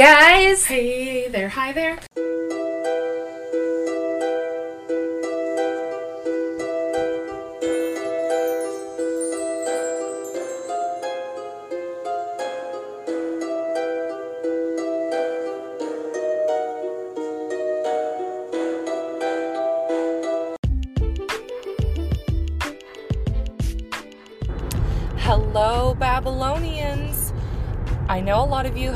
guys. Hey there, hi there.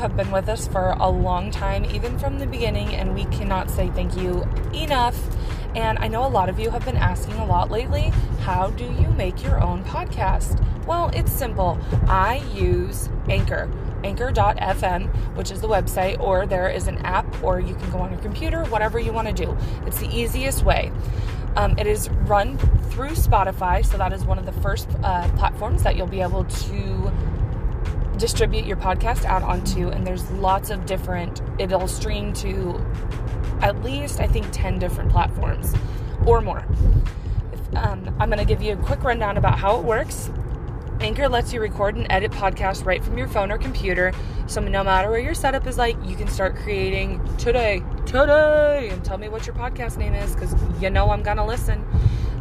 Have been with us for a long time, even from the beginning, and we cannot say thank you enough. And I know a lot of you have been asking a lot lately how do you make your own podcast? Well, it's simple. I use Anchor, anchor.fm, which is the website, or there is an app, or you can go on your computer, whatever you want to do. It's the easiest way. Um, it is run through Spotify, so that is one of the first uh, platforms that you'll be able to distribute your podcast out onto. And there's lots of different, it'll stream to at least, I think, 10 different platforms or more. If, um, I'm going to give you a quick rundown about how it works. Anchor lets you record and edit podcasts right from your phone or computer. So no matter where your setup is like, you can start creating today, today, and tell me what your podcast name is because you know I'm going to listen.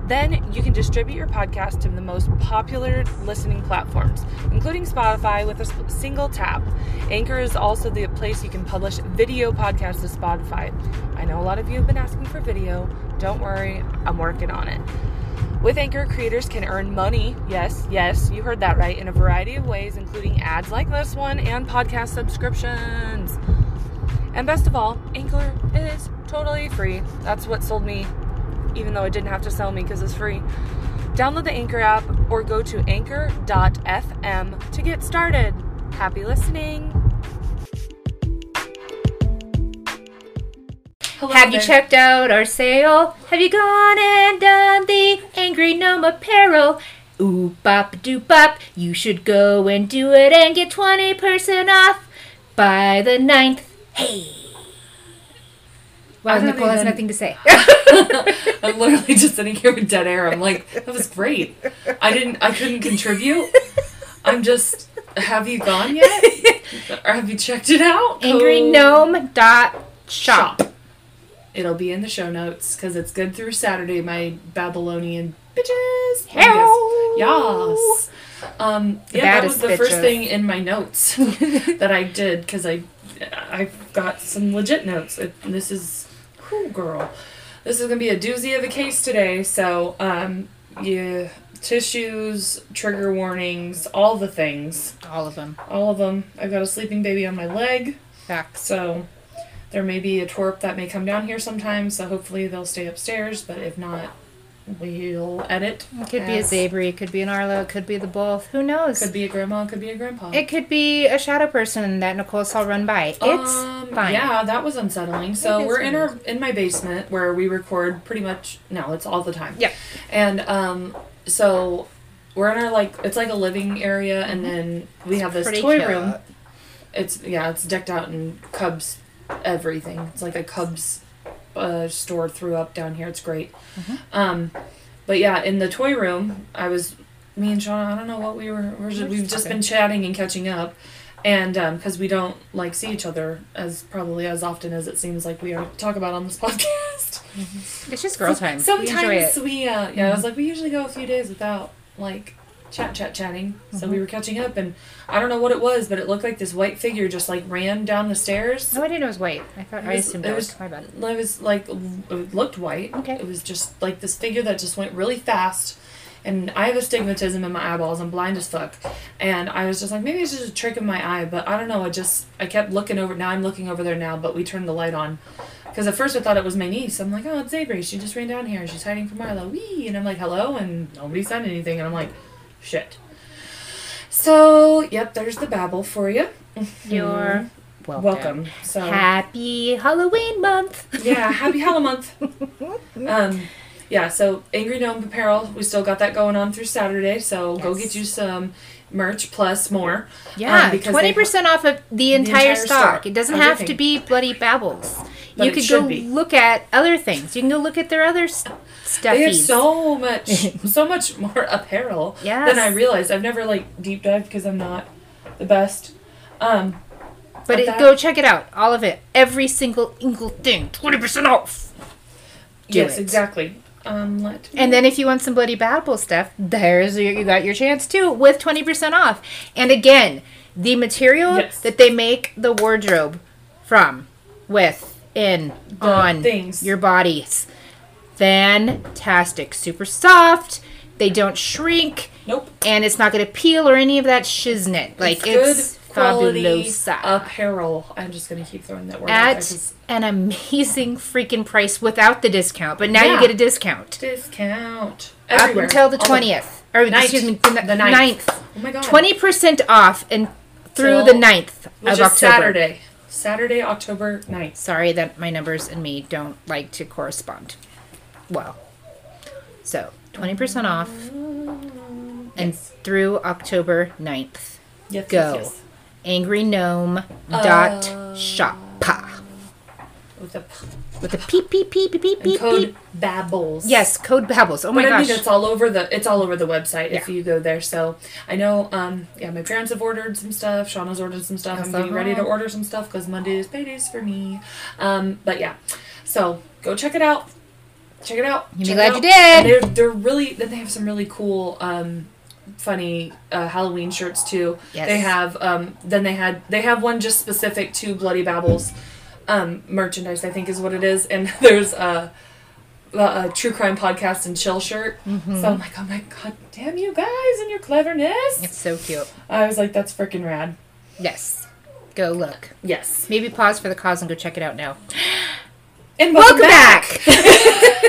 Then you can distribute your podcast to the most popular listening platforms, including Spotify, with a single tap. Anchor is also the place you can publish video podcasts to Spotify. I know a lot of you have been asking for video. Don't worry, I'm working on it. With Anchor, creators can earn money, yes, yes, you heard that right, in a variety of ways, including ads like this one and podcast subscriptions. And best of all, Anchor is totally free. That's what sold me, even though it didn't have to sell me because it's free. Download the Anchor app or go to anchor.fm to get started. Happy listening. Hello Have you checked out our sale? Have you gone and done the Angry Gnome apparel? Ooh bop doop, bop, you should go and do it and get 20% off by the 9th. Hey! Don't Nicole has even- nothing to say. I'm literally just sitting here with dead air. I'm like, that was great. I didn't, I couldn't contribute. I'm just, have you gone yet? Or have you checked it out? Angry Gnome dot shop. It'll be in the show notes because it's good through Saturday, my Babylonian bitches. Hello. Yes. Um, yeah, that was the first thing in my notes that I did because I, I've got some legit notes. It, this is, whoo, girl. This is gonna be a doozy of a case today. So, um, yeah, tissues, trigger warnings, all the things, All of them. all of them. I've got a sleeping baby on my leg. Facts. So there may be a twerp that may come down here sometime, so hopefully they'll stay upstairs, but if not, we'll edit. It could be a as- Zabri, it could be an Arlo, it could be the both. Who knows? Could be a grandma, could be a grandpa. It could be a shadow person that Nicole saw run by. It's Um, fine. Yeah, that was unsettling. So is we're in our in my basement where we record pretty much no, it's all the time. Yep. And um so we're in our like it's like a living area and then we have this Pretty toy cute. room. It's yeah, it's decked out in Cubs everything. It's like a Cubs uh, store threw up down here. It's great. Mm-hmm. Um, but yeah, in the toy room, I was me and Sean. I don't know what we were. We're just, We're we've just just been chatting and catching up, and because we don't like see each other as probably as often as it seems like we are talk about on this podcast. It's just girl time. Sometimes we. Mm-hmm. we, uh, yeah, I was like, we usually go a few days without like chat, chat, chatting. So Mm-hmm. we were catching up, and I don't know what it was, but it looked like this white figure just like ran down the stairs. No, I didn't know it was white. I thought It I was- assumed it was. My bad. It was like it looked white. Okay. It was just like this figure that just went really fast. And I have astigmatism in my eyeballs. I'm blind as fuck. And I was just like, maybe it's just a trick of my eye. But I don't know. I just I kept looking over. Now I'm looking over there now. But we turned the light on. Because at first I thought it was my niece. I'm like, oh, it's Avery. She just ran down here. She's hiding from Marlo. Wee. And I'm like, hello. And nobody said anything. And I'm like, shit. So yep, there's the babble for you. You're welcome. Welcome. So Happy Halloween month. yeah, happy Halloween month. Um, yeah, so Angry Gnome Apparel, we still got that going on through Saturday. So go get you some merch plus more. Yeah, Um, because twenty percent off of the entire, entire stock. store. It doesn't have to be bloody babbles. But you could go be. look at other things. You can go look at their other stuff. They have so much, so much more apparel Yes. than I realized. I've never like deep dived because I'm not the best. Um, But But it, that- go check it out. All of it. Every single single thing. 20% off. Do yes, it. exactly. Um, let And then if you want some Bloody Babble stuff, there's your, you got your chance too with 20% off. And again, the material Yes. that they make the wardrobe from, with, in, on things. your bodies. Fantastic. Super soft. They don't shrink. nope. And it's not going to peel or any of that shiznit. Like, it's, good quality fabulosa. apparel. I'm just gonna keep throwing that word At 'cause- an amazing freaking price without the discount. But now Yeah. you get a discount. discount Up until the 20th. Or, Ninth. excuse me, the, The the ninth. 9th. Oh my god. 20% off and through the 9th which of is October. Saturday. Saturday, October 9th. Sorry that my numbers and me don't like to correspond. Well, so 20% off mm, and Yes. through October 9th. Yes, Go. yes, Angry Gnome dot shop. With a p- with a peep peep peep peep peep peep. code peep. babbles. Yes, code Babbles. Oh my but I gosh. mean, it's all over the it's all over the website if you go there. So I know, um, yeah, my parents have ordered some stuff. Shauna's ordered some stuff. I'm getting ready to uh-huh. order some stuff because Monday is paydays for me. Um, but yeah, so go check it out. Check it out. You'll be glad you did. And they're they're really then they have some really cool um funny uh, Halloween shirts too. Yes. They have um then they had they have one just specific to Bloody Babbles um merchandise I think is what it is and there's a a, a true crime podcast and chill shirt. Mm-hmm. So I'm like, oh my god, damn you guys and your cleverness. It's so cute. I was like, that's freaking rad. Yes. Go look. Yes. Maybe pause for the cause and go check it out now. And Welcome back.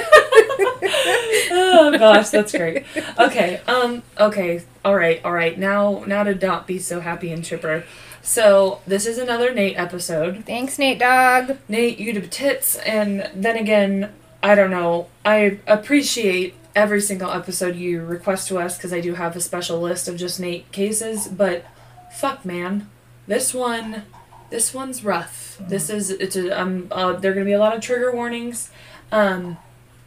oh gosh, that's great. Okay, um, okay, all right, all right. Now, now to not be so happy and chipper. So this is another Nate episode. Thanks, Nate Dog. Nate, you do tits, and then again, I don't know. I appreciate every single episode you request to us because I do have a special list of just Nate cases. But fuck, man, this one, this one's rough. This is it's a um. Uh, there are gonna be a lot of trigger warnings. Um,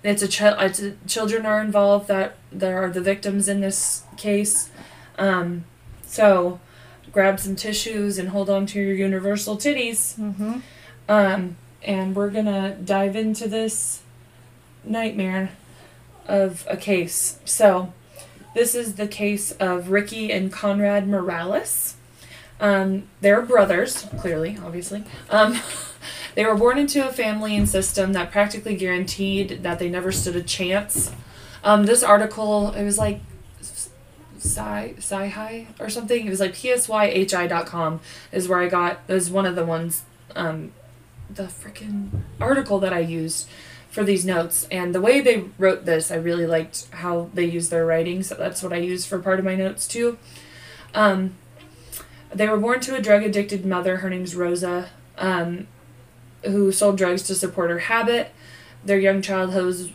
it's a child. It's a, children are involved that there are the victims in this case. Um, so grab some tissues and hold on to your universal titties. Mm-hmm. Um, and we're gonna dive into this nightmare of a case. So, this is the case of Ricky and Conrad Morales. Um, they're brothers, clearly, obviously. Um, they were born into a family and system that practically guaranteed that they never stood a chance. Um, this article, it was like Sci High or something. It was like psyhi.com is where I got is one of the ones um the freaking article that I used for these notes. And the way they wrote this, I really liked how they used their writing, so that's what I used for part of my notes too. Um they were born to a drug addicted mother, her name's Rosa, um, who sold drugs to support her habit. Their young childhood was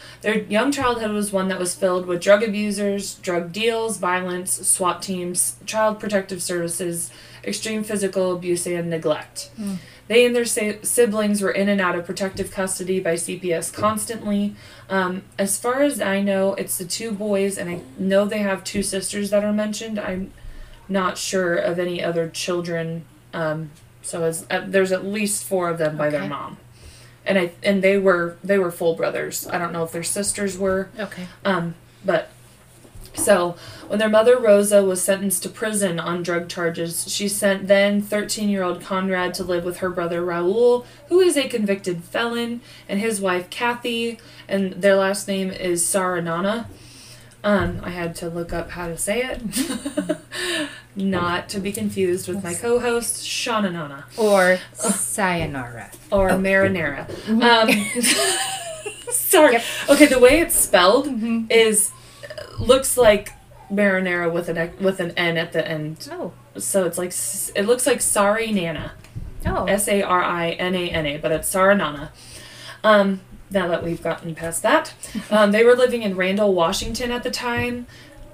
their young childhood was one that was filled with drug abusers, drug deals, violence, SWAT teams, child protective services, extreme physical abuse, and neglect. They and their siblings were in and out of protective custody by CPS constantly. Um, as far as I know, it's the two boys, and I know they have two sisters that are mentioned. I'm not sure of any other children. Um, so as, uh, there's at least four of them by their Okay. mom, and I and they were they were full brothers. I don't know if their sisters were. Okay. Um, but so when their mother Rosa was sentenced to prison on drug charges, she sent then 13-year-old Conrad to live with her brother Raul, who is a convicted felon, and his wife Kathy, and their last name is Saranana. Um, I had to look up how to say it. Not to be confused with my co-host Shauna Nana Or sayonara. or marinara. Um, sorry. Yep. Okay, the way it's spelled is looks like marinara with an with an n at the end. Oh. So it's like it looks like Sari Nana, Oh. S A R I N A N A, but it's Saranana. Um, now that we've gotten past that, um, they were living in Randle, Washington at the time.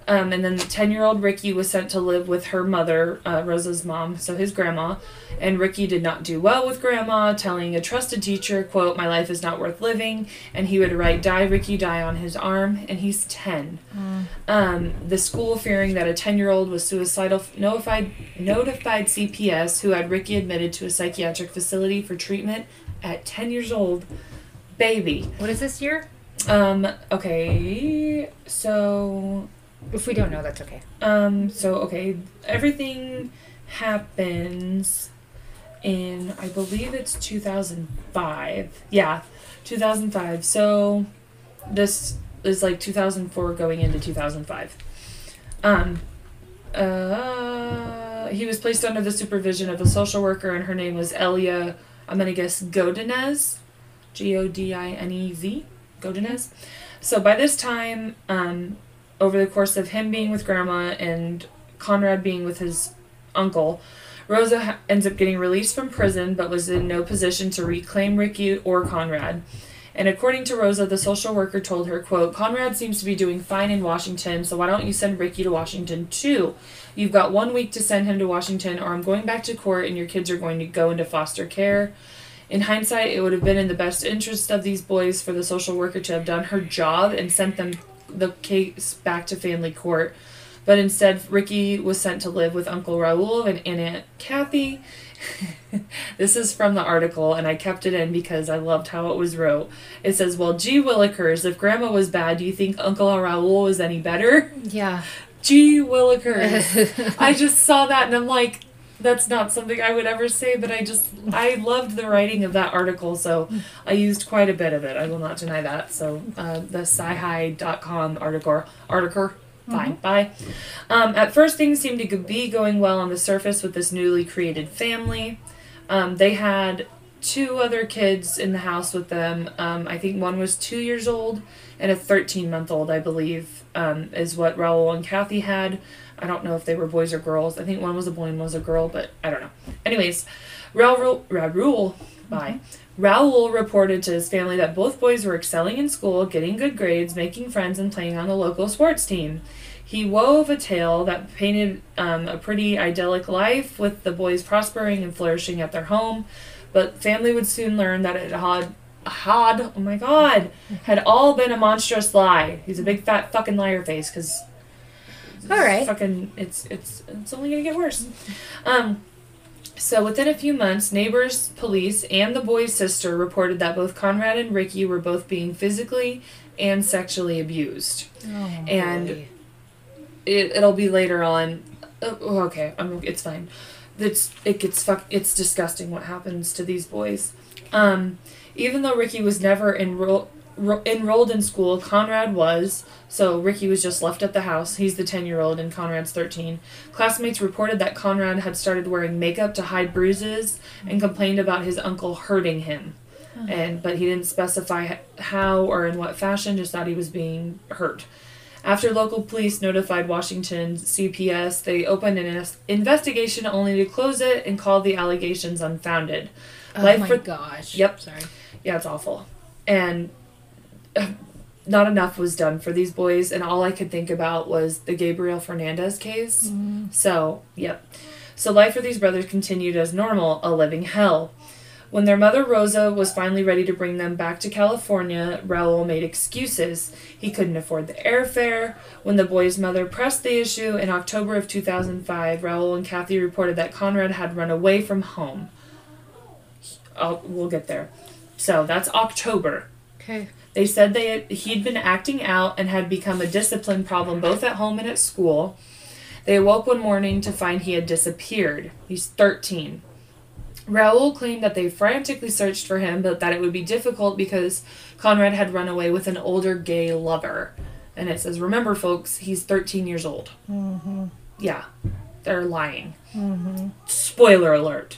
Um, and then the 10 year old Ricky was sent to live with her mother, uh, Rosa's mom, so his grandma. And Ricky did not do well with grandma, telling a trusted teacher, quote, My life is not worth living. And he would write, Die, Ricky, die on his arm. And he's 10. Um, the school, fearing that a 10 year old was suicidal, notified, notified CPS, who had Ricky admitted to a psychiatric facility for treatment at 10 years old. Baby. What is this year? Um, okay, so If we don't know, that's okay. um, so okay, everything happens in I believe it's 2005. Yeah, 2005. So this is like 2004 going into 2005. Um uh he was placed under the supervision of a social worker and her name was Elia I'm going to guess Godinez. G O D I N E Z. Godinez. So by this time um over the course of him being with grandma and Conrad being with his uncle, Rosa ha- ends up getting released from prison but was in no position to reclaim Ricky or Conrad. And according to Rosa, the social worker told her, quote, Conrad seems to be doing fine in Washington, so why don't you send Ricky to Washington too? You've got one week to send him to Washington, or I'm going back to court and your kids are going to go into foster care. In hindsight, it would have been in the best interest of these boys for the social worker to have done her job and sent them the case back to family court. But instead, Ricky was sent to live with Uncle Raul and, Aunt Kathy. this is from the article, and I kept it in because I loved how it was wrote. It says, Well, gee willikers, if Grandma was bad, do you think Uncle Raul was any better? Yeah. Gee willikers. I just saw that and I'm like, that's not something I would ever say, but I just, I loved the writing of that article, so I used quite a bit of it. I will not deny that. So, uh, the sci-hi.com article, article, fine, bye. Um, at first, things seemed to be going well on the surface with this newly created family. Um, they had two other kids in the house with them. Um, I think one was two years old and a 13 month old, I believe, um, is what Raul and Kathy had. I don't know if they were boys or girls. I think one was a boy and one was a girl, but I don't know. Anyways, Raul, Raul, bye. Raul reported to his family that both boys were excelling in school, getting good grades, making friends, and playing on the local sports team. He wove a tale that painted um, a pretty idyllic life with the boys prospering and flourishing at their home, but family would soon learn that it had had oh my god had all been a monstrous lie. He's a big fat fucking liar face because All right. fucking it's it's it's only gonna get worse. Um so within a few months, neighbors, police, and the boy's sister reported that both Conrad and Ricky were both being physically and sexually abused. Oh, And- boy. It it'll be later on. Oh, okay, I'm it's fine. It's it gets fuck it's disgusting what happens to these boys. Um even though Ricky was never enrolled ro- enrolled in school, Conrad was. So Ricky was just left at the house. He's the 10-year-old and Conrad's 13. Classmates reported that Conrad had started wearing makeup to hide bruises and complained about his uncle hurting him. And but he didn't specify how or in what fashion, just that he was being hurt. After local police notified Washington CPS, they opened an investigation only to close it and call the allegations unfounded. Oh Life my for- gosh. Yep. Sorry. Yeah, it's awful. And not enough was done for these boys, and all I could think about was the Gabriel Fernandez case. Mm-hmm. So, yep. So life for these brothers continued as normal, a living hell. When their mother Rosa was finally ready to bring them back to California, Raul made excuses. He couldn't afford the airfare. When the boy's mother pressed the issue in October of 2005, Raul and Kathy reported that Conrad had run away from home. I'll, oh, we'll get there. So that's October. Okay. They said they had, he'd been acting out and had become a discipline problem both at home and at school. They awoke one morning to find he had disappeared. He's 13. Raul claimed that they frantically searched for him, but that it would be difficult because Conrad had run away with an older gay lover. And it says, remember, folks, he's 13 years old. Mm-hmm. Yeah, they're lying. Mm-hmm. Spoiler alert.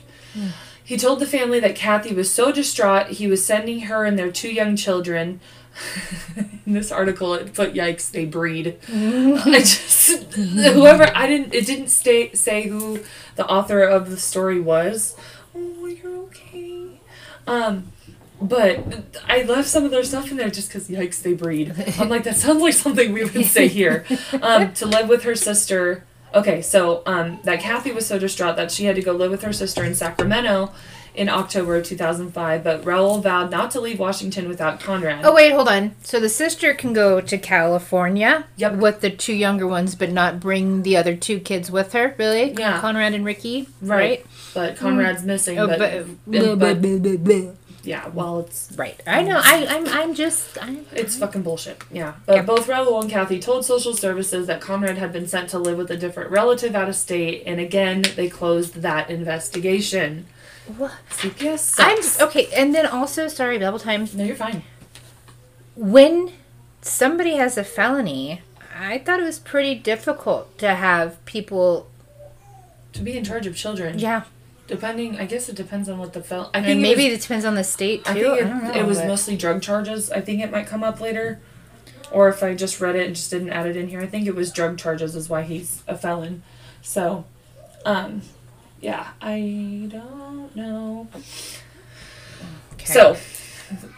He told the family that Kathy was so distraught he was sending her and their two young children. In this article, it put "Yikes, they breed." I just whoever I didn't it didn't stay say who the author of the story was. Oh, you're okay. Um, but I left some of their stuff in there just because yikes they breed. I'm like that sounds like something we would say here. Um, to live with her sister. Okay, so um, that Kathy was so distraught that she had to go live with her sister in Sacramento in October of 2005. But Raul vowed not to leave Washington without Conrad. Oh wait, hold on. So the sister can go to California Yep. with the two younger ones, but not bring the other two kids with her. Really? Yeah. Conrad and Ricky. Right. But Conrad's missing. Oh, but, but, but- but- yeah, mm-hmm. well, it's right. I know. I, I'm. I'm just. I, It's fucking bullshit. Yeah. But Yep. both Raul and Kathy told social services that Conrad had been sent to live with a different relative out of state, and again, they closed that investigation. What? CPS I'm sucks. okay. And then also, sorry, double time. No, you're fine. When somebody has a felony, I thought it was pretty difficult to have people. To be in charge of children. Yeah. Depending, I guess it depends on what the fel. I think And it maybe was, it depends on the state too. I think it, don't know, it was but- mostly drug charges. I think it might come up later. Or if I just read it and just didn't add it in here, I think it was drug charges is why he's a felon. So, um, yeah, I don't know. Okay. So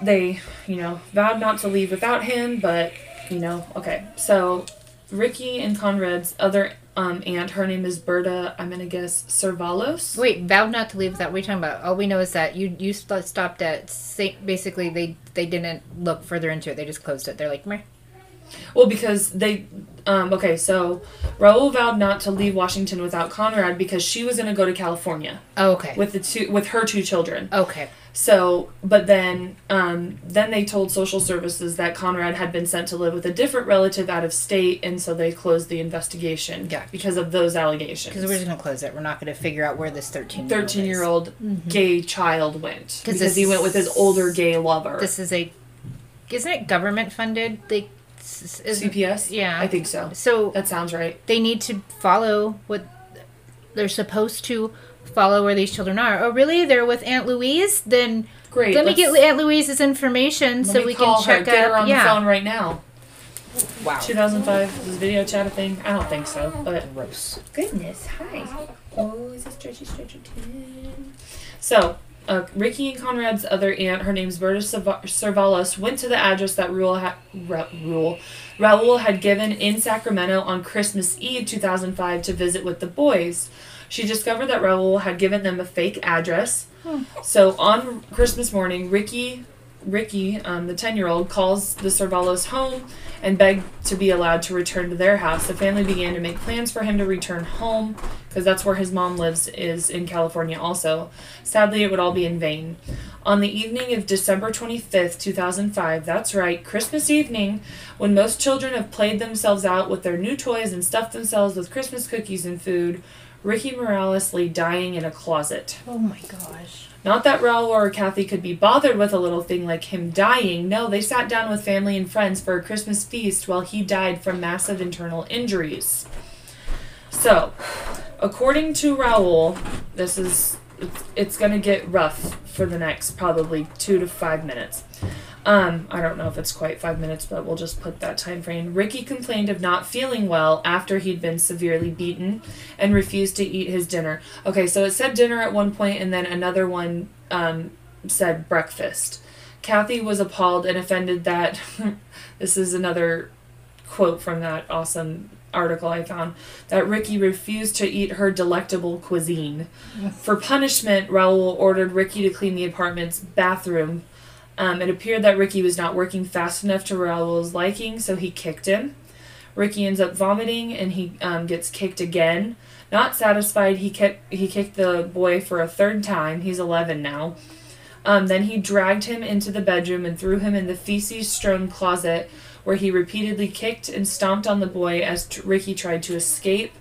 they, you know, vowed not to leave without him, but you know, okay. So Ricky and Conrad's other um, aunt, her name is Berta. I'm gonna guess Cervalos. Wait, vowed not to leave. Is that what you're talking about? All we know is that you you st- stopped at basically they they didn't look further into it. They just closed it. They're like, Meh. Well, because they, um, okay, so Raul vowed not to leave Washington without Conrad because she was gonna go to California oh, okay, with the two with her two children. okay, So, but then, um, then they told social services that Conrad had been sent to live with a different relative out of state, and so they closed the investigation Gotcha. because of those allegations. because we're just gonna close it. We're not gonna figure out where this thirteen thirteen year old gay child went because this he went with his older gay lover. This is a, isn't it government funded? Like, CPS. Yeah. I think so. So That sounds right. they need to follow what they're supposed to follow where these children are. Oh, really? They're with Aunt Louise? Then Great. let me get Aunt Louise's information so we call can check her. Get her out. on yeah. the phone right now. Wow. 2005 was video chat a thing? I don't think so, but Gross. goodness, hi. Oh, is it stretchy, stretchy tin? So, uh, Ricky and Conrad's other aunt, her name's Berta Sava- Cervalos, went to the address that Raul, ha- Ra- Raul, Raul had given in Sacramento on Christmas Eve 2005 to visit with the boys. She discovered that Raul had given them a fake address. So on Christmas morning, Ricky, Ricky, um, the ten-year-old, calls the Cervalos home and begged to be allowed to return to their house. The family began to make plans for him to return home because that's where his mom lives, is in California also. Sadly, it would all be in vain. On the evening of December 25th, 2005, that's right, Christmas evening, when most children have played themselves out with their new toys and stuffed themselves with Christmas cookies and food, Ricky Morales lay dying in a closet. Oh my gosh. Not that Raul or Kathy could be bothered with a little thing like him dying. No, they sat down with family and friends for a Christmas feast while he died from massive internal injuries. So, according to Raul, this is it's, it's going to get rough for the next probably 2 to 5 minutes. Um, I don't know if it's quite 5 minutes, but we'll just put that time frame. Ricky complained of not feeling well after he'd been severely beaten and refused to eat his dinner. Okay, so it said dinner at one point, and then another one um, said breakfast. Kathy was appalled and offended that this is another quote from that awesome article I found that Ricky refused to eat her delectable cuisine. For punishment, Raul ordered Ricky to clean the apartment's bathroom. Um, it appeared that Ricky was not working fast enough to Raul's liking, so he kicked him. Ricky ends up vomiting and he um, gets kicked again. Not satisfied, he kicked he kicked the boy for a third time. He's 11 now. Um, then he dragged him into the bedroom and threw him in the feces-strewn closet, where he repeatedly kicked and stomped on the boy as t- Ricky tried to escape.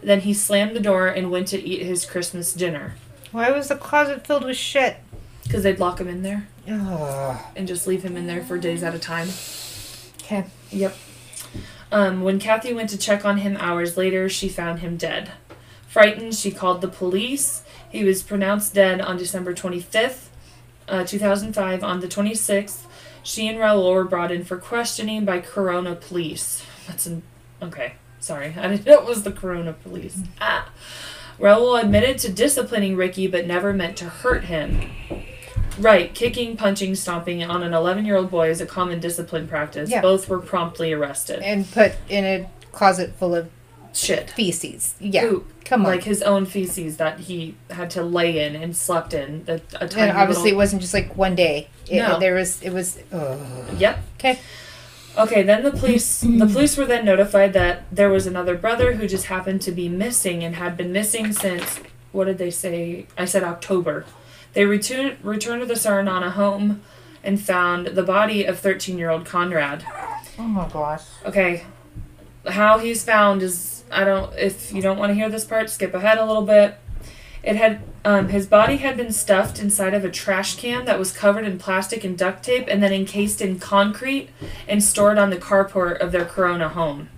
Then he slammed the door and went to eat his Christmas dinner Why was the closet filled with shit? Because they'd lock him in there Ugh. and just leave him in there for days at a time. Okay. Yep. Um, when Kathy went to check on him hours later, she found him dead. Frightened, she called the police. He was pronounced dead on December 25th, uh, 2005. On the 26th, she and Raul were brought in for questioning by Corona police. That's an. Okay, sorry. I didn't know it was the Corona police. Ah. Raul admitted to disciplining Ricky but never meant to hurt him. Right, kicking, punching, stomping on an 11 year old boy is a common discipline practice. Yeah. Both were promptly arrested. And put in a closet full of Shit. feces. Yeah. Poop. Come on. Like his own feces that he had to lay in and slept in. A tiny and obviously, it wasn't just like one day. It, No. There was. It was. Oh. Yep. Okay. Okay, then the police the police were then notified that there was another brother who just happened to be missing and had been missing since what did they say? I said October. They returned returned to the Saranana home and found the body of 13-year-old Conrad. Oh my gosh. Okay. How he's found is I don't if you don't want to hear this part, skip ahead a little bit. It had um, his body had been stuffed inside of a trash can that was covered in plastic and duct tape and then encased in concrete and stored on the carport of their Corona home.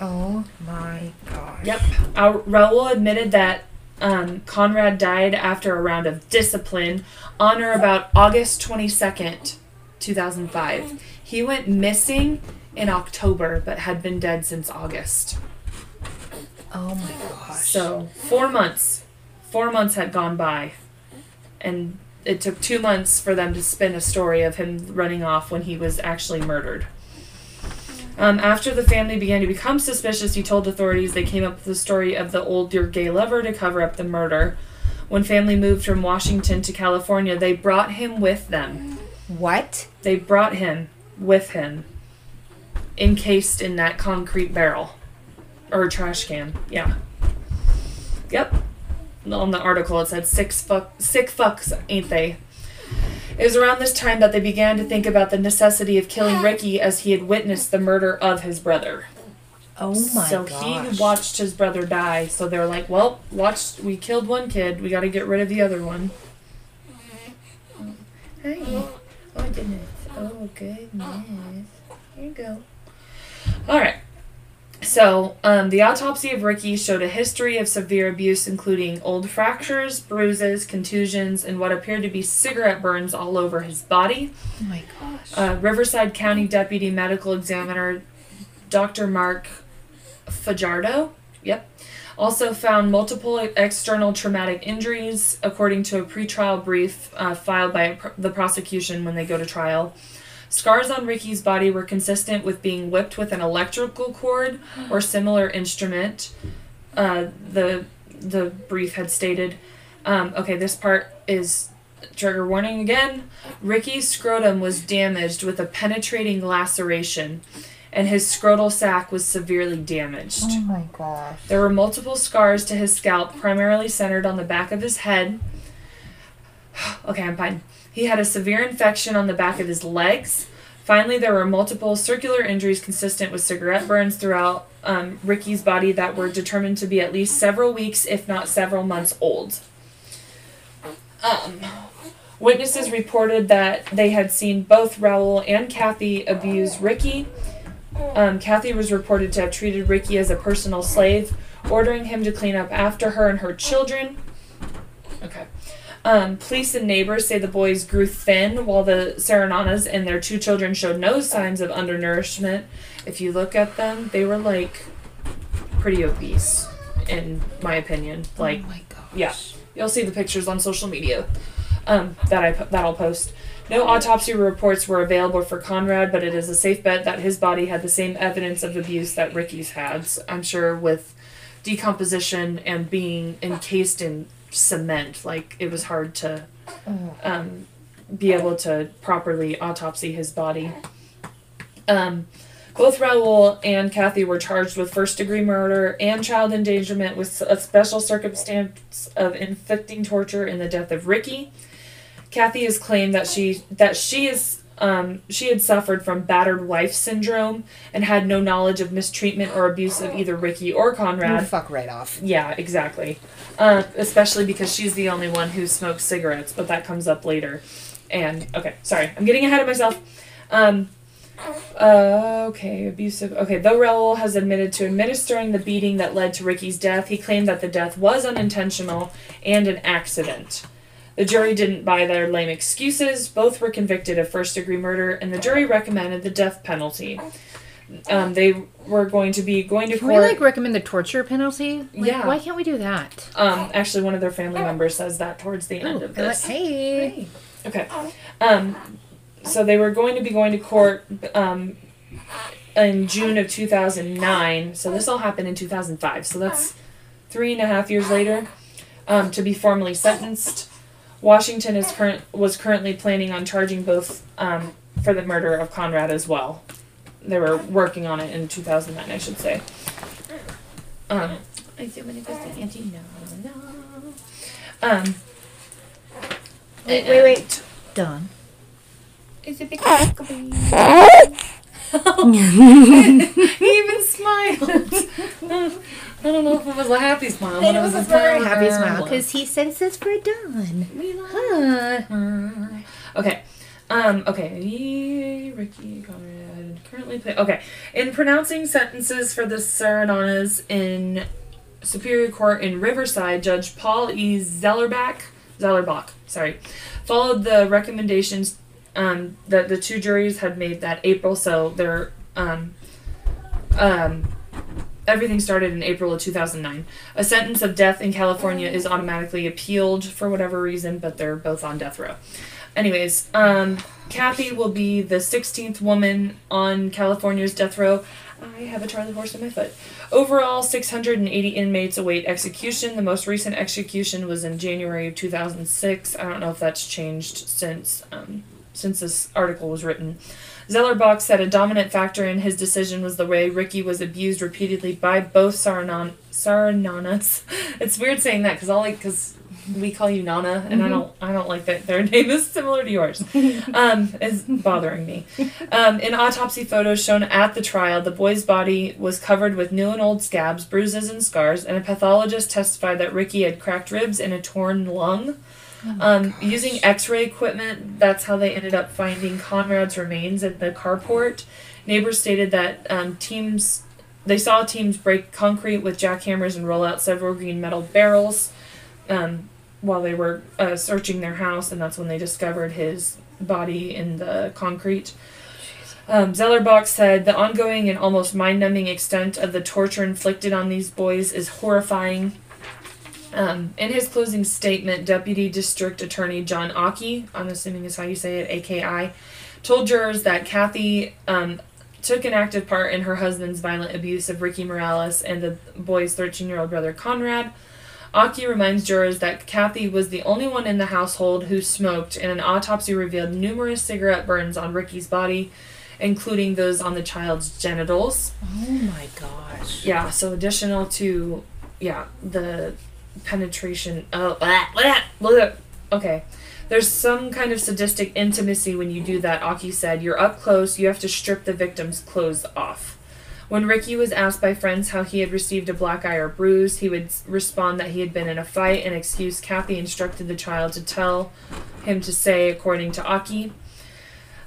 Oh my gosh. Yep. Raul admitted that um, Conrad died after a round of discipline on or about August 22nd, 2005. He went missing in October but had been dead since August. Oh my gosh. So, four months. Four months had gone by. And it took two months for them to spin a story of him running off when he was actually murdered. Um, after the family began to become suspicious, he told authorities they came up with the story of the older gay lover to cover up the murder. When family moved from Washington to California, they brought him with them. What? They brought him with him, encased in that concrete barrel or trash can. Yeah. Yep. On the article, it said six fuck, sick fucks, ain't they? It was around this time that they began to think about the necessity of killing Ricky as he had witnessed the murder of his brother. Oh my god. so gosh. he watched his brother die. So they're like, "Well, watched. We killed one kid. We got to get rid of the other one." Hey. Oh goodness. Oh goodness. Here you go. All right. So, um, the autopsy of Ricky showed a history of severe abuse, including old fractures, bruises, contusions, and what appeared to be cigarette burns all over his body. Oh my gosh. Uh, Riverside County Deputy Medical Examiner Dr. Mark Fajardo, yep, also found multiple external traumatic injuries, according to a pretrial brief uh, filed by pr- the prosecution when they go to trial. Scars on Ricky's body were consistent with being whipped with an electrical cord or similar instrument. Uh, the the brief had stated. Um, okay, this part is trigger warning again. Ricky's scrotum was damaged with a penetrating laceration, and his scrotal sac was severely damaged. oh my gosh. There were multiple scars to his scalp, primarily centered on the back of his head. okay, I'm fine. He had a severe infection on the back of his legs. Finally, there were multiple circular injuries consistent with cigarette burns throughout um, Ricky's body that were determined to be at least several weeks, if not several months old. Um, witnesses reported that they had seen both Raul and Kathy abuse Ricky. Um, Kathy was reported to have treated Ricky as a personal slave, ordering him to clean up after her and her children. Okay. Um, police and neighbors say the boys grew thin while the Serananas and their two children showed no signs of undernourishment. If you look at them, they were like pretty obese, in my opinion. Like, oh my gosh. yeah. You'll see the pictures on social media um, that I that I'll post. No autopsy reports were available for Conrad, but it is a safe bet that his body had the same evidence of abuse that Ricky's had. I'm sure with decomposition and being encased in cement, like it was hard to um, be able to properly autopsy his body. Um, both Raul and Kathy were charged with first degree murder and child endangerment with a special circumstance of inflicting torture in the death of Ricky. Kathy has claimed that she that she is um, she had suffered from battered wife syndrome and had no knowledge of mistreatment or abuse of either Ricky or Oh, Conrad. fuck right off. Yeah, exactly. Uh, especially because she's the only one who smokes cigarettes, but that comes up later. And okay, sorry, I'm getting ahead of myself. Um, uh, okay, abusive. Okay, though Raul has admitted to administering the beating that led to Ricky's death, he claimed that the death was unintentional and an accident. The jury didn't buy their lame excuses. Both were convicted of first degree murder, and the jury recommended the death penalty. um, they were going to be going to court. Can we like recommend the torture penalty? Like, Yeah. Why can't we do that? um, actually, one of their family members says that towards the end Ooh, of like- this. hey. Okay. Um, so they were going to be going to court um, in June of 2009. So this all happened in 2005. So that's three and a half years later um, to be formally sentenced. Washington is current was currently planning on charging both um, for the murder of Conrad as well. They were working on it in 2009, I should say. Um, I do manifest the anti no no. Um. Wait, wait, wait. Done. Is it because he even smiled. I don't know if it was a happy smile, but it was, a very happy smile because he senses we're done. We love Huh. her. Okay. Um, okay, Ricky Conrad currently play. Okay, in pronouncing sentences for the Sarananas in Superior Court in Riverside, Judge Paul E. Zellerbach, Zellerbach, sorry, followed the recommendations um, that the two juries had made that April. So their um, um, everything started in April of 2009. A sentence of death in California is automatically appealed for whatever reason, but they're both on death row. Anyways, um, Kathy will be the 16th woman on California's death row. I have a Charlie horse in my foot. Overall, 680 inmates await execution. The most recent execution was in January of 2006. I don't know if that's changed since um, since this article was written. Zellerbach said a dominant factor in his decision was the way Ricky was abused repeatedly by both Saranan Sarananas. It's weird saying that because all like because we call you Nana, and I don't I don't like that their name is similar to yours. Um, is bothering me. Um, in autopsy photos shown at the trial, the boy's body was covered with new and old scabs, bruises, and scars, and a pathologist testified that Ricky had cracked ribs and a torn lung. Um, using X-ray equipment, that's how they ended up finding Conrad's remains at the carport. Neighbors stated that um, teams they saw teams break concrete with jackhammers and roll out several green metal barrels um, while they were uh, searching their house, and that's when they discovered his body in the concrete. Um, Zellerbach said the ongoing and almost mind-numbing extent of the torture inflicted on these boys is horrifying. Um, in his closing statement, Deputy District Attorney John Aki, I'm assuming is how you say it, AKI, told jurors that Kathy um, took an active part in her husband's violent abuse of Ricky Morales and the boy's 13 year old brother Conrad. Aki reminds jurors that Kathy was the only one in the household who smoked, and an autopsy revealed numerous cigarette burns on Ricky's body, including those on the child's genitals. Oh my gosh. Yeah, so additional to, yeah, the penetration. Oh, blah, blah, blah. okay. There's some kind of sadistic intimacy when you do that, Aki said. You're up close, you have to strip the victim's clothes off. When Ricky was asked by friends how he had received a black eye or bruise, he would respond that he had been in a fight, an excuse Kathy instructed the child to tell him to say, according to Aki.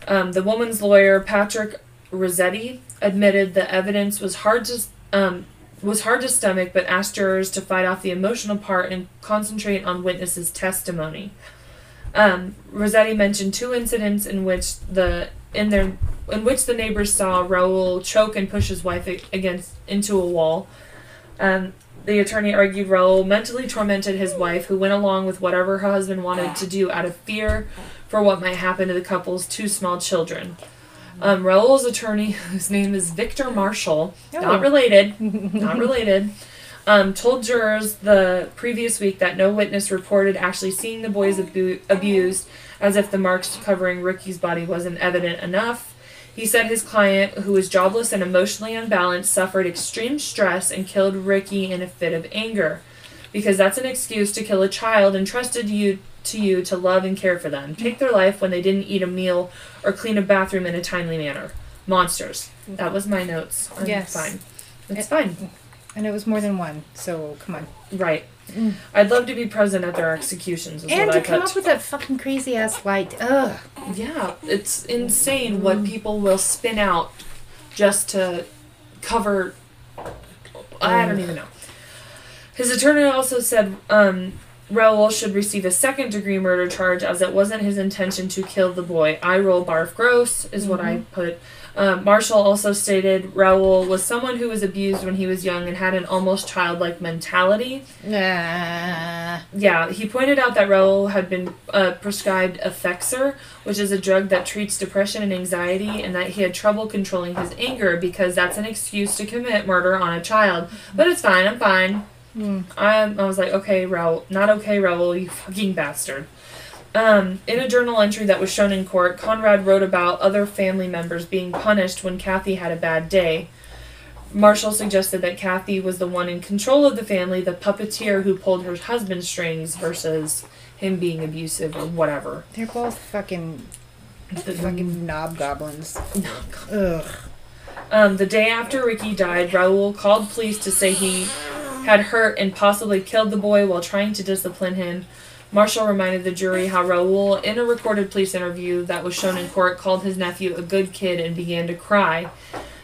Um, the woman's lawyer, Patrick Rossetti, admitted the evidence was hard to um, was hard to stomach, but asked jurors to fight off the emotional part and concentrate on witnesses' testimony. Um, Rossetti mentioned two incidents in which the in their in which the neighbors saw Raul choke and push his wife against into a wall. Um, the attorney argued Raul mentally tormented his wife, who went along with whatever her husband wanted to do out of fear for what might happen to the couple's two small children. Um, Raul's attorney, whose name is Victor Marshall, Oh. not related, not related, um, told jurors the previous week that no witness reported actually seeing the boys abu- abused, as if the marks covering Ricky's body wasn't evident enough. He said his client, who was jobless and emotionally unbalanced, suffered extreme stress and killed Ricky in a fit of anger, because that's an excuse to kill a child entrusted you to you to love and care for them. Take their life when they didn't eat a meal or clean a bathroom in a timely manner. Monsters. That was my notes. I'm Yes. fine. It's It- fine. And it was more than one, so come on. Right. I'd love to be present at their executions. And to come up with that fucking crazy ass light. Ugh. Yeah, it's insane what people will spin out just to cover. I don't even know. His attorney also said um, Raul should receive a second degree murder charge as it wasn't his intention to kill the boy. I roll barf gross is what I put. Um, Marshall also stated Raul was someone who was abused when he was young and had an almost childlike mentality. Ah. Yeah, he pointed out that Raul had been uh, prescribed Effexor, which is a drug that treats depression and anxiety, and that he had trouble controlling his anger because that's an excuse to commit murder on a child. But it's fine, I'm fine. I, I was like, okay, Raul, not okay, Raul, you fucking bastard. Um, in a journal entry that was shown in court, Conrad wrote about other family members being punished when Kathy had a bad day. Marshall suggested that Kathy was the one in control of the family, the puppeteer who pulled her husband's strings versus him being abusive or whatever. They're both fucking the fucking knob goblins. Ugh. Um, the day after Ricky died, Raul called police to say he had hurt and possibly killed the boy while trying to discipline him. Marshall reminded the jury how Raul, in a recorded police interview that was shown in court, called his nephew a good kid and began to cry.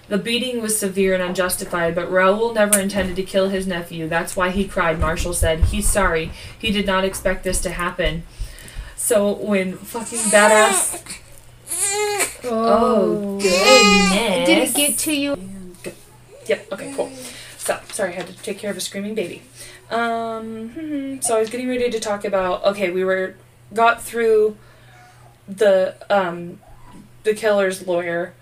The beating was severe and unjustified, but Raul never intended to kill his nephew. That's why he cried, Marshall said. He's sorry. He did not expect this to happen. So when fucking badass. Oh, goodness. Did it get to you? Yep. Okay. Cool. So sorry, I had to take care of a screaming baby. Um. hmm, So I was getting ready to talk about. Okay, we were got through the um the killer's lawyer,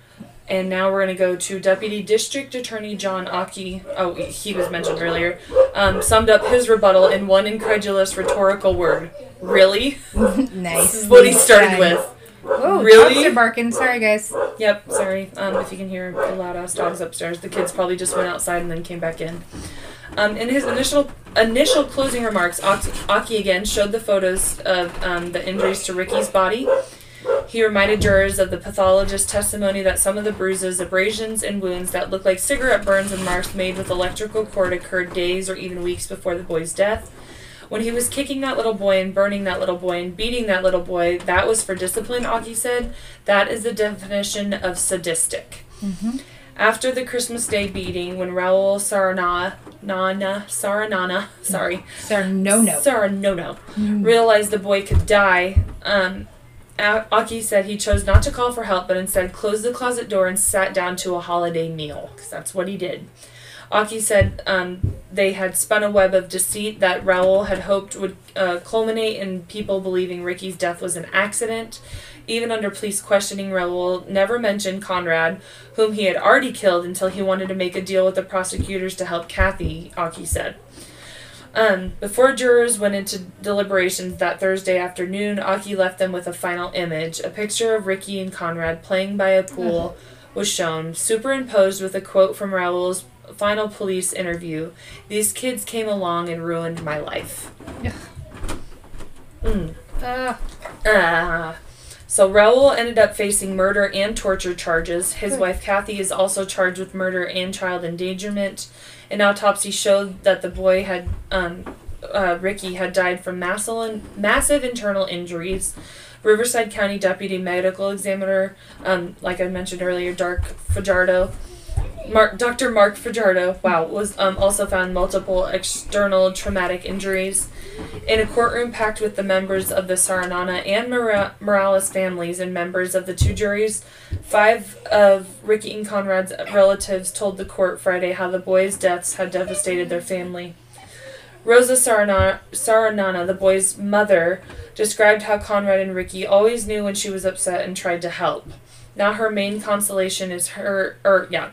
and now we're gonna go to Deputy District Attorney John Aki. Oh, he was mentioned earlier. Um, summed up his rebuttal in one incredulous rhetorical word. Really? Nice. This is what he started with. Oh, Really? Dogs are barking. Sorry, guys. Yep, sorry. Um, if you can hear the loud ass dogs upstairs, the kids probably just went outside and then came back in. Um, in his initial initial closing remarks, Aki, Aki again showed the photos of um, the injuries to Ricky's body. He reminded jurors of the pathologist's testimony that some of the bruises, abrasions, and wounds that looked like cigarette burns and marks made with electrical cord occurred days or even weeks before the boy's death. When he was kicking that little boy and burning that little boy and beating that little boy, that was for discipline, Aki said. That is the definition of sadistic. After the Christmas Day beating, when Raul Sarana, Nana, Saranana, sorry, Sir, no, no. Sarah, no, no, realized the boy could die, um, A- Aki said he chose not to call for help, but instead closed the closet door and sat down to a holiday meal, because that's what he did. Aki said um, they had spun a web of deceit that Raul had hoped would uh, culminate in people believing Ricky's death was an accident. Even under police questioning, Raul never mentioned Conrad, whom he had already killed, until he wanted to make a deal with the prosecutors to help Kathy, Aki said. Um, before jurors went into deliberations that Thursday afternoon, Aki left them with a final image. A picture of Ricky and Conrad playing by a pool was shown, superimposed with a quote from Raul's final police interview These kids came along and ruined my life. Mm. Uh, Ah. So Raul ended up facing murder and torture charges. His Good. wife Kathy is also charged with murder and child endangerment. An autopsy showed that the boy had, um, uh, Ricky had died from massive, massive internal injuries. Riverside County Deputy Medical Examiner, um, like I mentioned earlier, Dark Fajardo, Mark, Dr. Mark Fajardo, wow, was um, also found multiple external traumatic injuries. In a courtroom packed with the members of the Saranana and Mora- Morales families and members of the two juries, five of Ricky and Conrad's relatives told the court Friday how the boys' deaths had devastated their family. Rosa Sarana- Saranana, the boy's mother, described how Conrad and Ricky always knew when she was upset and tried to help. Now her main consolation is her, or yeah,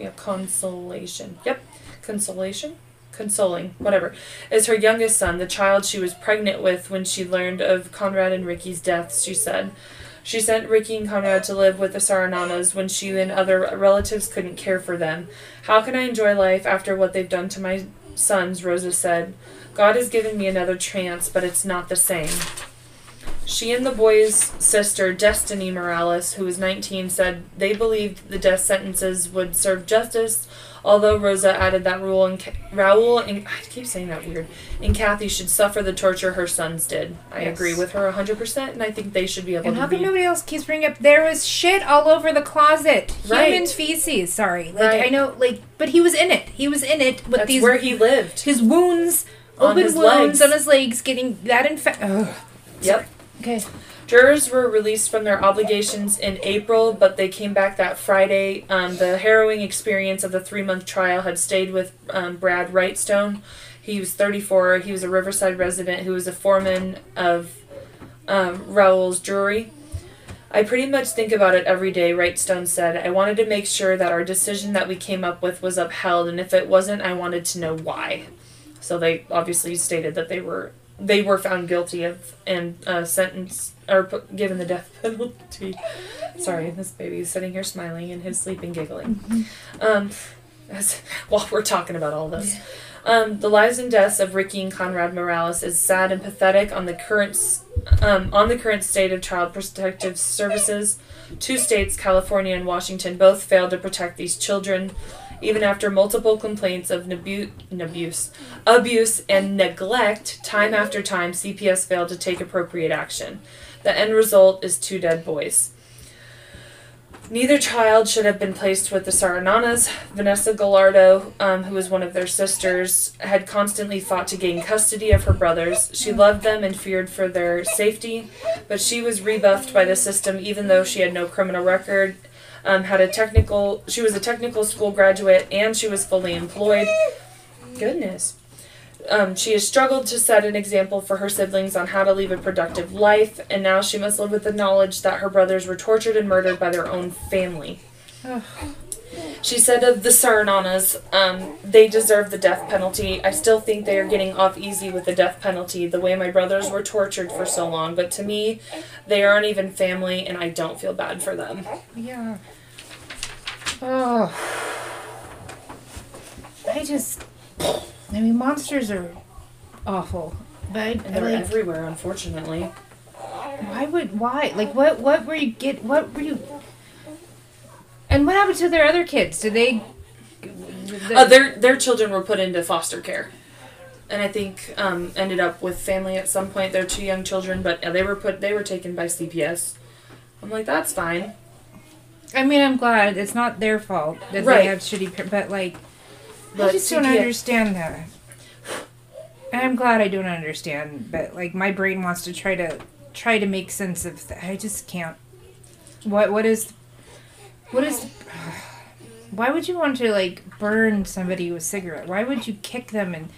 yeah, consolation. Yep, consolation, consoling, whatever. Is her youngest son, the child she was pregnant with when she learned of Conrad and Ricky's deaths. She said. She sent Ricky and Conrad to live with the Sarananas when she and other relatives couldn't care for them. How can I enjoy life after what they've done to my sons? Rosa said. God has given me another chance, but it's not the same. She and the boy's sister, Destiny Morales, who was 19, said they believed the death sentences would serve justice, although Rosa added that Raul and, Ca- Raul and I keep saying that weird, and Kathy should suffer the torture her sons did. I Yes. agree with her 100%, and I think they should be able and to how be. come nobody else keeps bringing up there was shit all over the closet? Right. Human feces. Sorry. Like Right. I know. Like, but he was in it. He was in it with That's these where he lived. his wounds on open his wounds legs. on his legs, getting that infected. Yep. Okay. Jurors were released from their obligations in April, but they came back that Friday. Um, the harrowing experience of the three month trial had stayed with um, Brad Wrightstone. He was 34. He was a Riverside resident who was a foreman of um, Raul's jury. I pretty much think about it every day, Wrightstone said. I wanted to make sure that our decision that we came up with was upheld, and if it wasn't, I wanted to know why. So they obviously stated that they were they were found guilty of and uh, sentenced or put, given the death penalty. Sorry, this baby is sitting here smiling in his sleep and giggling. Um, as, while we're talking about all this. Um, the lives and deaths of Ricky and Conrad Morales is sad and pathetic on the current um, on the current state of child protective services. Two states, California and Washington, both failed to protect these children, even after multiple complaints of nabu- abuse, abuse and neglect. Time after time, CPS failed to take appropriate action. The end result is two dead boys. Neither child should have been placed with the Sarananas. Vanessa Gallardo, um, who was one of their sisters, had constantly fought to gain custody of her brothers. She loved them and feared for their safety, but she was rebuffed by the system even though she had no criminal record. Um, had a technical, she was a technical school graduate and she was fully employed. Goodness. Um, she has struggled to set an example for her siblings on how to lead a productive life, and now she must live with the knowledge that her brothers were tortured and murdered by their own family. Ugh. She said of the Sarananas, um, they deserve the death penalty. I still think they are getting off easy with the death penalty, the way my brothers were tortured for so long. But to me, they aren't even family, and I don't feel bad for them. Yeah. Oh. I just. I mean, monsters are awful. But I, And they're like, everywhere, unfortunately. why would why like what what were you get what were you? And what happened to their other kids? Did they? the- Uh, their their children were put into foster care, and I think um, ended up with family at some point. They're two young children, but uh, they were put they were taken by CPS. I'm like, that's fine. I mean, I'm glad it's not their fault that Right. they have shitty, but like, I But just don't understand that. And I'm glad I don't understand, but like my brain wants to try to try to make sense of. Th- I just can't. What what is, what is, why would you want to like burn somebody with cigarette? Why would you kick them and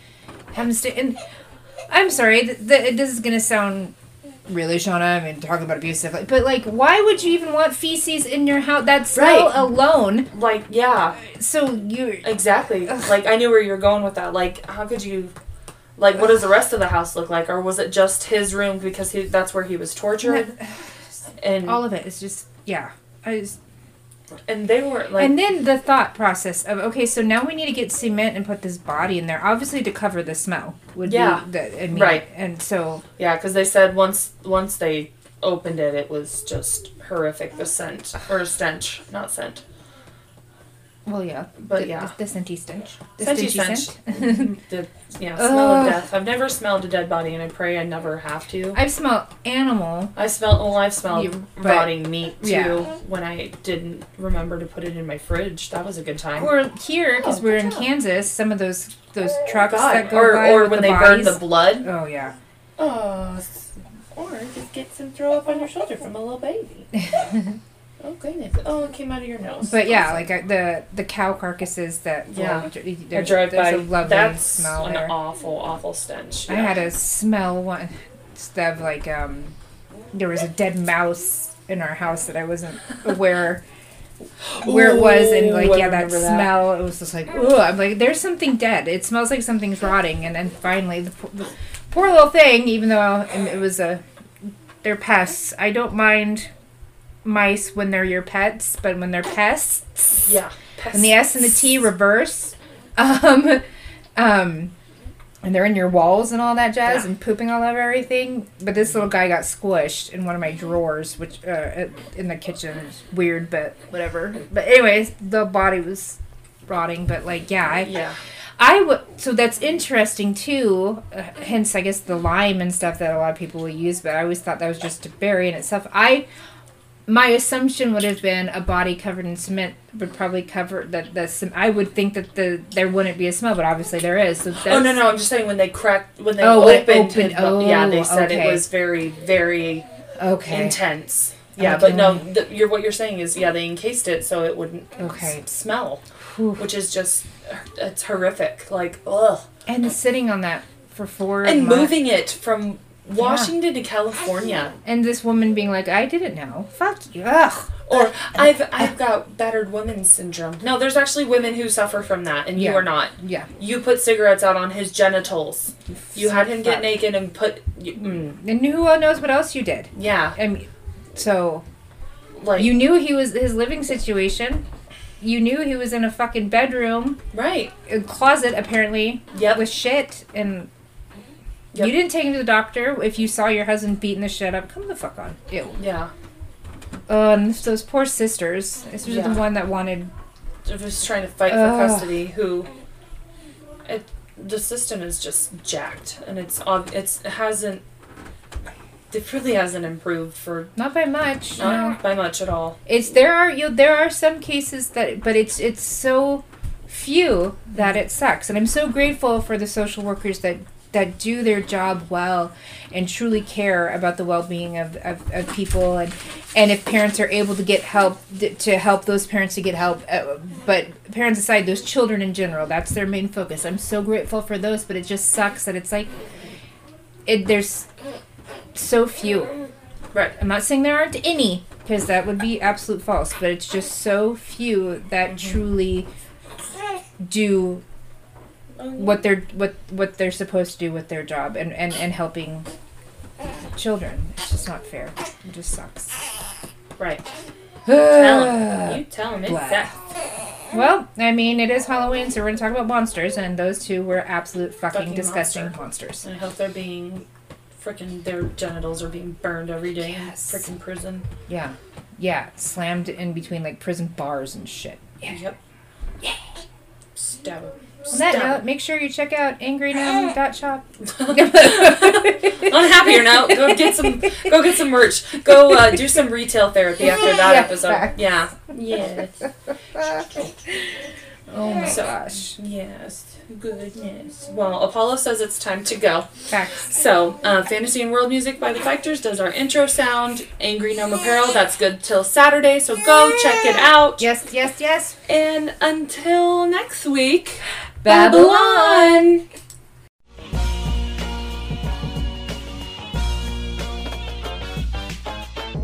have them stay? And I'm sorry, th- th- this is gonna sound really Shauna. I mean, talking about stuff, like, but like, why would you even want feces in your house? That smell Right. alone. Like, yeah, So you exactly. like, I knew where you were going with that. Like, how could you? Like, what does the rest of the house look like, or was it just his room because he, that's where he was tortured? And all of it is just yeah. I just, and they were like, and then the thought process of okay, so now we need to get cement and put this body in there, obviously to cover the smell would Yeah. be the I mean, Right. And so yeah, because they said once once they opened it, it was just horrific. The scent or stench, not scent. Well, yeah, But the, yeah. the, the scenty stench, the Scenty stench. scent. the yeah smell of death. I've never smelled a dead body, and I pray I never have to. I've smelled animal. I smelled well. I've smelled You- but- rotting meat too yeah. when I didn't remember to put it in my fridge. That was a good time. Or here, because Oh, we're in. Kansas, some of those those oh, trucks God. that go or by or with when the they burn the blood. oh yeah. Oh, or just get some throw up on your shoulder from a little baby. oh goodness! Oh, it came out of your nose. But yeah, like uh, the the cow carcasses that Yeah. I there's, drive there's by. a lovely That's smell an there. awful, awful stench. I had a smell one of like um there was a dead mouse in our house that I wasn't aware where it was and like Ooh, yeah that that. smell it was just like oh I'm like there's something dead it smells like something's rotting and then finally the, po- the poor little thing even though it was a they're pests I don't mind mice when they're your pets but when they're pests yeah. and the S and the T reverse. Um, um, and they're in your walls and all that jazz Yeah. and pooping all over everything. But this little guy got squished in one of my drawers, which uh, in the kitchen is weird, but whatever. But anyways, the body was rotting. But like, yeah, I, Yeah. I would. So that's interesting too. Uh, hence, I guess the lime and stuff that a lot of people will use. But I always thought that was just to bury in itself. I my assumption would have been a body covered in cement would probably cover that the I would think that the there wouldn't be a smell, but obviously there is. So Oh no no! I'm just saying when they cracked when they Oh, it opened, opened- his bo- yeah, they oh, said okay. it was very very Okay. intense. Yeah, but no, the, you're, what you're saying is yeah, they encased it so it wouldn't Okay. s- smell, Whew. which is just it's horrific. Like ugh, And sitting on that for four and months. moving it from Washington to California. And this woman being like, I didn't know. Fuck you. Ugh. Or I've I've got battered woman syndrome. No, there's actually women who suffer from that, and you are not. Yeah. You put cigarettes out on his genitals. You had him get naked and put. You, mm, And who knows what else you did? yeah, I mean, so like you knew he was his living situation. You knew he was in a fucking bedroom, right. a closet apparently, Yep. with shit, and Yep. you didn't take him to the doctor. If you saw your husband beating the shit up, come the fuck on. Ew. Yeah. Um, oh, and those poor sisters. Especially Yeah. the one that wanted. just trying to fight for custody who it the system is just jacked and it's ob- it's it hasn't it really hasn't improved for Not by much. not no. by much at all It's there are you there are some cases that but it's it's so few that it sucks and I'm so grateful for the social workers that that do their job well and truly care about the well-being of, of, of people. And and if parents are able to get help to help those parents to get help uh, but parents aside those children in general that's their main focus. I'm so grateful for those but it just sucks that it's like it there's so few. Right I'm not saying there aren't any, because that would be absolute false, but it's just so few that truly do what they're what what they're supposed to do with their job and, and, and helping children. It's just not fair. It just sucks. right tell him you well, tell him Blah. exactly I mean, it is Halloween, so we're gonna talk about monsters, and those two were absolute fucking, Fucking disgusting monster. monsters. i hope they're being freaking their genitals are being burned every day Yes. in freaking prison Yeah, yeah, slammed in between like prison bars and shit. Yeah. yep yeah stab him On that Stab note, make sure you check out angrygnome.shop. On a happier note, go get some go get some merch. Go uh, do some retail therapy after that Yeah, episode. facts. Yeah. Yes. Oh my So- gosh. Yes. Goodness. Well, Apollo says it's time to go. Facts. So, uh, Fantasy and World Music by the Factors does our intro sound. Angry Gnome Apparel, that's good till Saturday, so go check it out. Yes, yes, yes. And until next week, Babylon.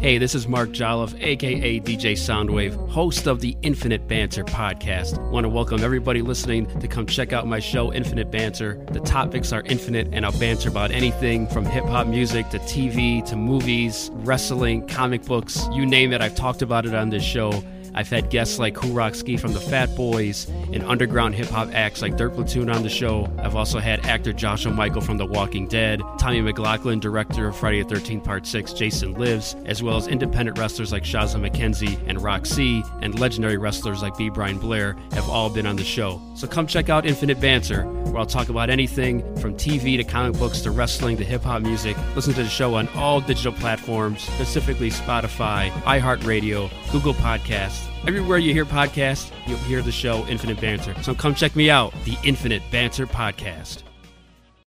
Hey, this is Mark Jolliffe, aka DJ Soundwave, host of the Infinite Banter podcast. Want to welcome everybody listening to come check out my show, Infinite Banter. The topics are infinite, and I'll banter about anything from hip hop music to TV to movies, wrestling, comic books you name it. I've talked about it on this show. I've had guests like Ski from the Fat Boys and underground hip hop acts like Dirt Platoon on the show. I've also had actor Joshua Mikel from The Walking Dead, Tommy McLoughlin, director of Friday the 13th Part 6, Jason Lives, as well as independent wrestlers like Shazza McKenzie and Roxy, and legendary wrestlers like B. Brian Blair have all been on the show. So come check out Infinite Banter, where I'll talk about anything from TV to comic books to wrestling to hip hop music. Listen to the show on all digital platforms, specifically Spotify, iHeartRadio, Google Podcasts. Everywhere you hear podcasts, you'll hear the show Infinite Banter. So come check me out, the Infinite Banter Podcast.